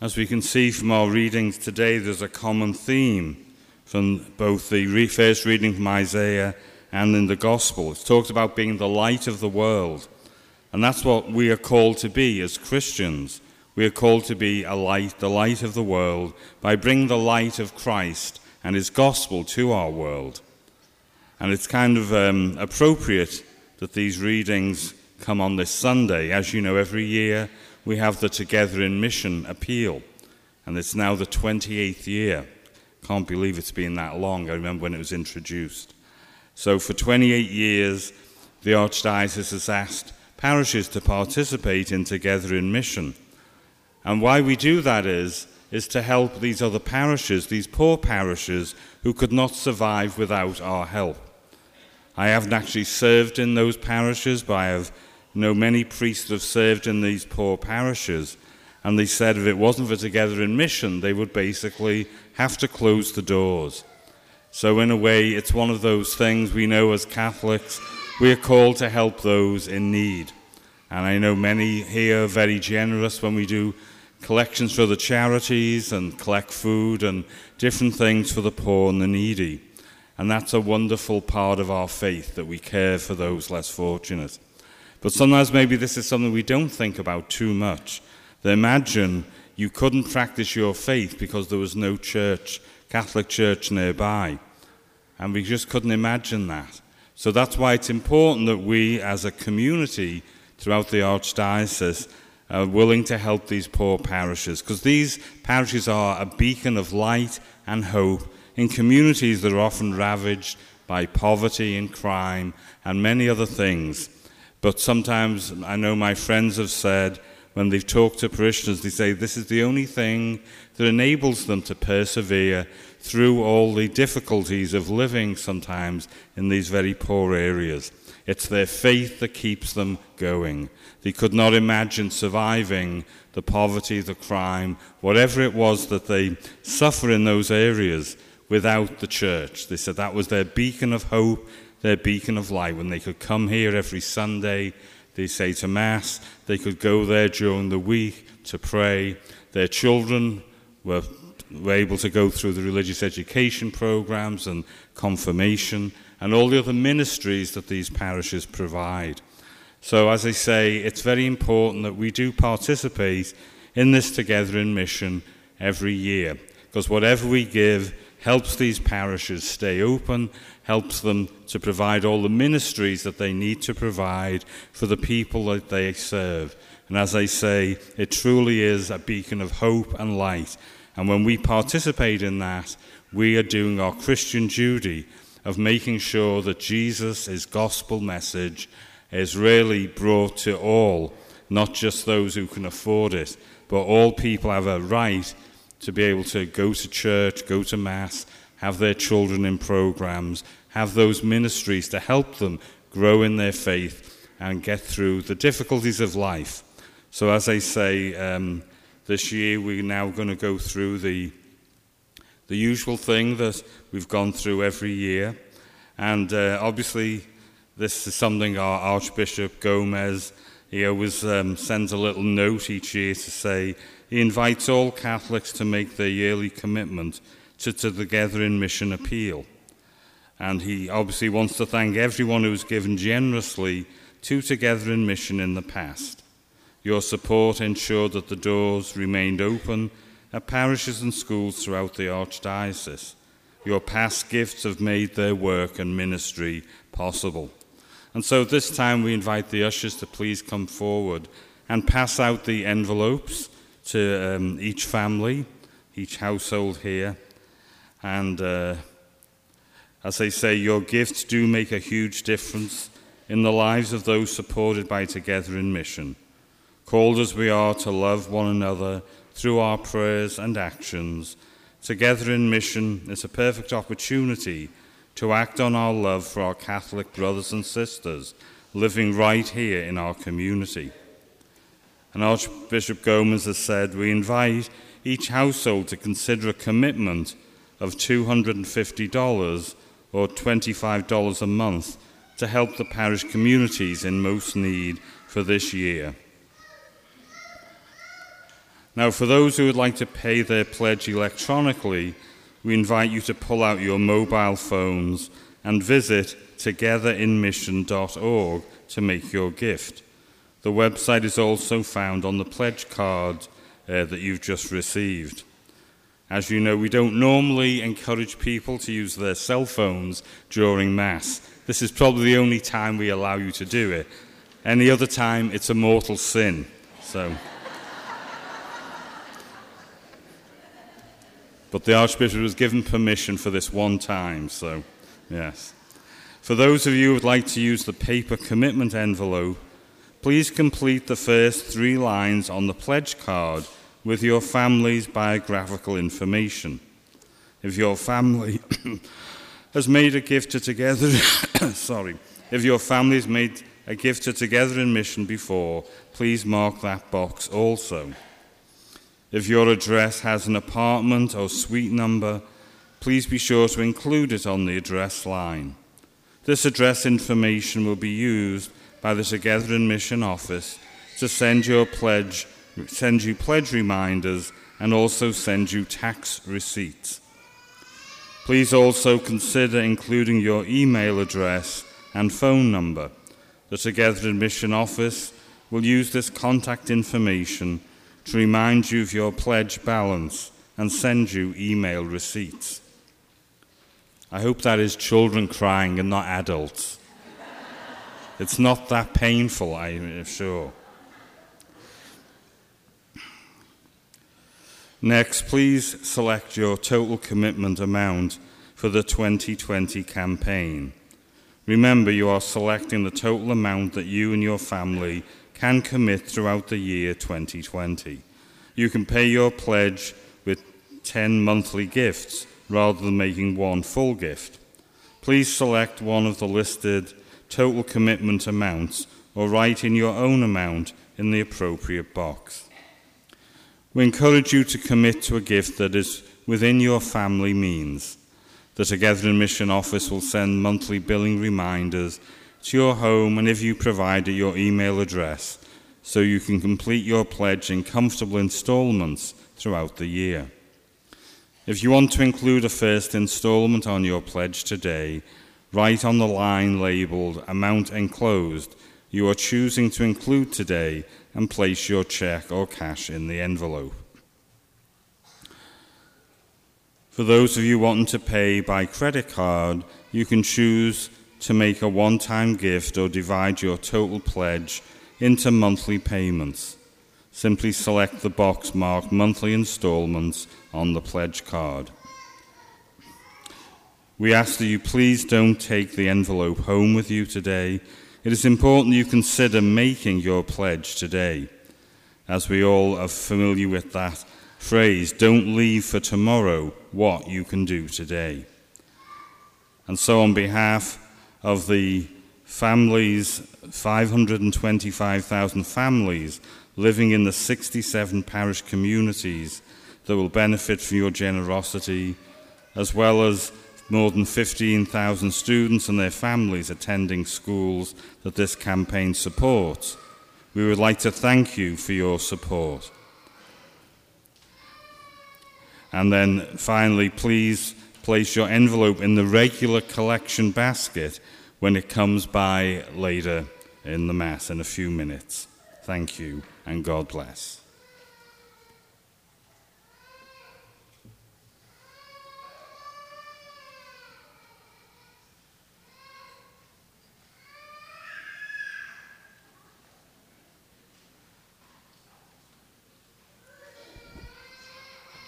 As we can see from our readings today, there's a common theme from both the first reading from Isaiah and in the Gospel. It's talked about being the light of the world. And that's what we are called to be as Christians. We are called to be a light, the light of the world, by bringing the light of Christ and his gospel to our world. And it's kind of um, appropriate that these readings come on this Sunday. As you know, every year we have the Together in Mission appeal, and it's now the 28th year. Can't believe it's been that long. I remember when it was introduced. So, for 28 years, the Archdiocese has asked parishes to participate in Together in Mission. And why we do that is, is to help these other parishes, these poor parishes, who could not survive without our help. I haven't actually served in those parishes, but I have know many priests have served in these poor parishes. And they said if it wasn't for Together in Mission, they would basically have to close the doors. So, in a way, it's one of those things we know as Catholics, we are called to help those in need. And I know many here are very generous when we do collections for the charities and collect food and different things for the poor and the needy. And that's a wonderful part of our faith that we care for those less fortunate. But sometimes maybe this is something we don't think about too much. Imagine you couldn't practice your faith because there was no church, Catholic church nearby. And we just couldn't imagine that. So that's why it's important that we, as a community throughout the Archdiocese, are willing to help these poor parishes. Because these parishes are a beacon of light and hope in communities that are often ravaged by poverty and crime and many other things. But sometimes I know my friends have said, when they've talked to parishioners, they say this is the only thing that enables them to persevere through all the difficulties of living sometimes in these very poor areas. It's their faith that keeps them going. They could not imagine surviving the poverty, the crime, whatever it was that they suffer in those areas without the church. They said that was their beacon of hope, their beacon of light. When they could come here every Sunday, they say to Mass, they could go there during the week to pray. Their children were, were able to go through the religious education programs and confirmation and all the other ministries that these parishes provide. So, as I say, it's very important that we do participate in this Together in Mission every year because whatever we give, helps these parishes stay open, helps them to provide all the ministries that they need to provide for the people that they serve. And as I say, it truly is a beacon of hope and light. And when we participate in that, we are doing our Christian duty of making sure that Jesus, gospel message, is really brought to all, not just those who can afford it, but all people have a right to be able to go to church, go to Mass, have their children in programs, have those ministries to help them grow in their faith and get through the difficulties of life. So, as I say, um, this year we're now going to go through the, the usual thing that we've gone through every year. And uh, obviously, this is something our Archbishop Gomez he always um, sends a little note each year to say he invites all Catholics to make their yearly commitment to, to Together in Mission appeal. And he obviously wants to thank everyone who has given generously to Together in Mission in the past. Your support ensured that the doors remained open at parishes and schools throughout the Archdiocese. Your past gifts have made their work and ministry possible. And so this time we invite the ushers to please come forward and pass out the envelopes to um, each family, each household here. And uh, as they say, your gifts do make a huge difference in the lives of those supported by Together in Mission. Called as we are to love one another through our prayers and actions, Together in Mission is a perfect opportunity to act on our love for our Catholic brothers and sisters living right here in our community. And Archbishop Gomez has said, we invite each household to consider a commitment of $250 or $25 a month to help the parish communities in most need for this year. Now, for those who would like to pay their pledge electronically, we invite you to pull out your mobile phones and visit togetherinmission.org to make your gift. The website is also found on the pledge card uh, that you've just received. As you know, we don't normally encourage people to use their cell phones during Mass. This is probably the only time we allow you to do it. Any other time, it's a mortal sin. So. but the Archbishop was given permission for this one time, so yes. For those of you who would like to use the paper commitment envelope, please complete the first three lines on the pledge card with your family's biographical information. If your family has made a gift to Together, sorry, if your family has made a gift to Together in Mission before, please mark that box also. If your address has an apartment or suite number, please be sure to include it on the address line. This address information will be used by the Together in Mission office to send your pledge, send you pledge reminders and also send you tax receipts. Please also consider including your email address and phone number. The Together in Mission office will use this contact information to remind you of your pledge balance and send you email receipts. I hope that is children crying and not adults. It's not that painful, I'm sure. Next, please select your total commitment amount for the 2020 campaign. Remember, you are selecting the total amount that you and your family can commit throughout the year 2020. You can pay your pledge with 10 monthly gifts rather than making one full gift. Please select one of the listed total commitment amounts or write in your own amount in the appropriate box. We encourage you to commit to a gift that is within your family means. The Together in Mission office will send monthly billing reminders to your home and if you provide your email address so you can complete your pledge in comfortable installments throughout the year. If you want to include a first installment on your pledge today, write on the line labeled Amount Enclosed you are choosing to include today and place your check or cash in the envelope. For those of you wanting to pay by credit card, you can choose to make a one time gift or divide your total pledge into monthly payments. Simply select the box marked monthly installments on the pledge card. We ask that you please don't take the envelope home with you today. It is important you consider making your pledge today. As we all are familiar with that phrase, don't leave for tomorrow what you can do today. And so, on behalf of the families, 525,000 families living in the 67 parish communities that will benefit from your generosity, as well as more than 15,000 students and their families attending schools that this campaign supports. We would like to thank you for your support. And then finally, please place your envelope in the regular collection basket when it comes by later in the Mass in a few minutes. Thank you and God bless.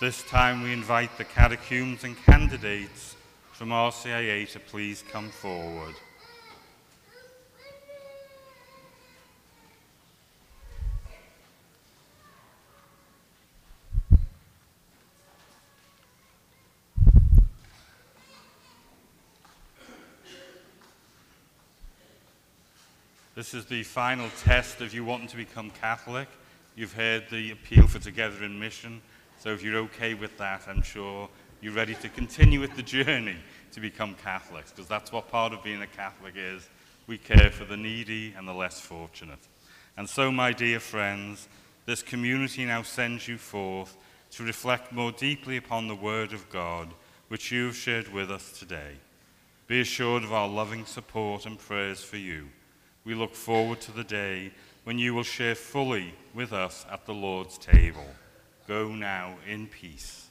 This time we invite the catechumens and candidates from RCIA to please come forward. This is the final test of you wanting to become Catholic. You've heard the appeal for Together in Mission. So if you're okay with that, I'm sure you're ready to continue with the journey to become Catholics, because that's what part of being a Catholic is. We care for the needy and the less fortunate. And so, my dear friends, This community now sends you forth to reflect more deeply upon the Word of God, which you have shared with us today. Be assured of our loving support and prayers for you. We look forward to the day when you will share fully with us at the Lord's table. Go now in peace.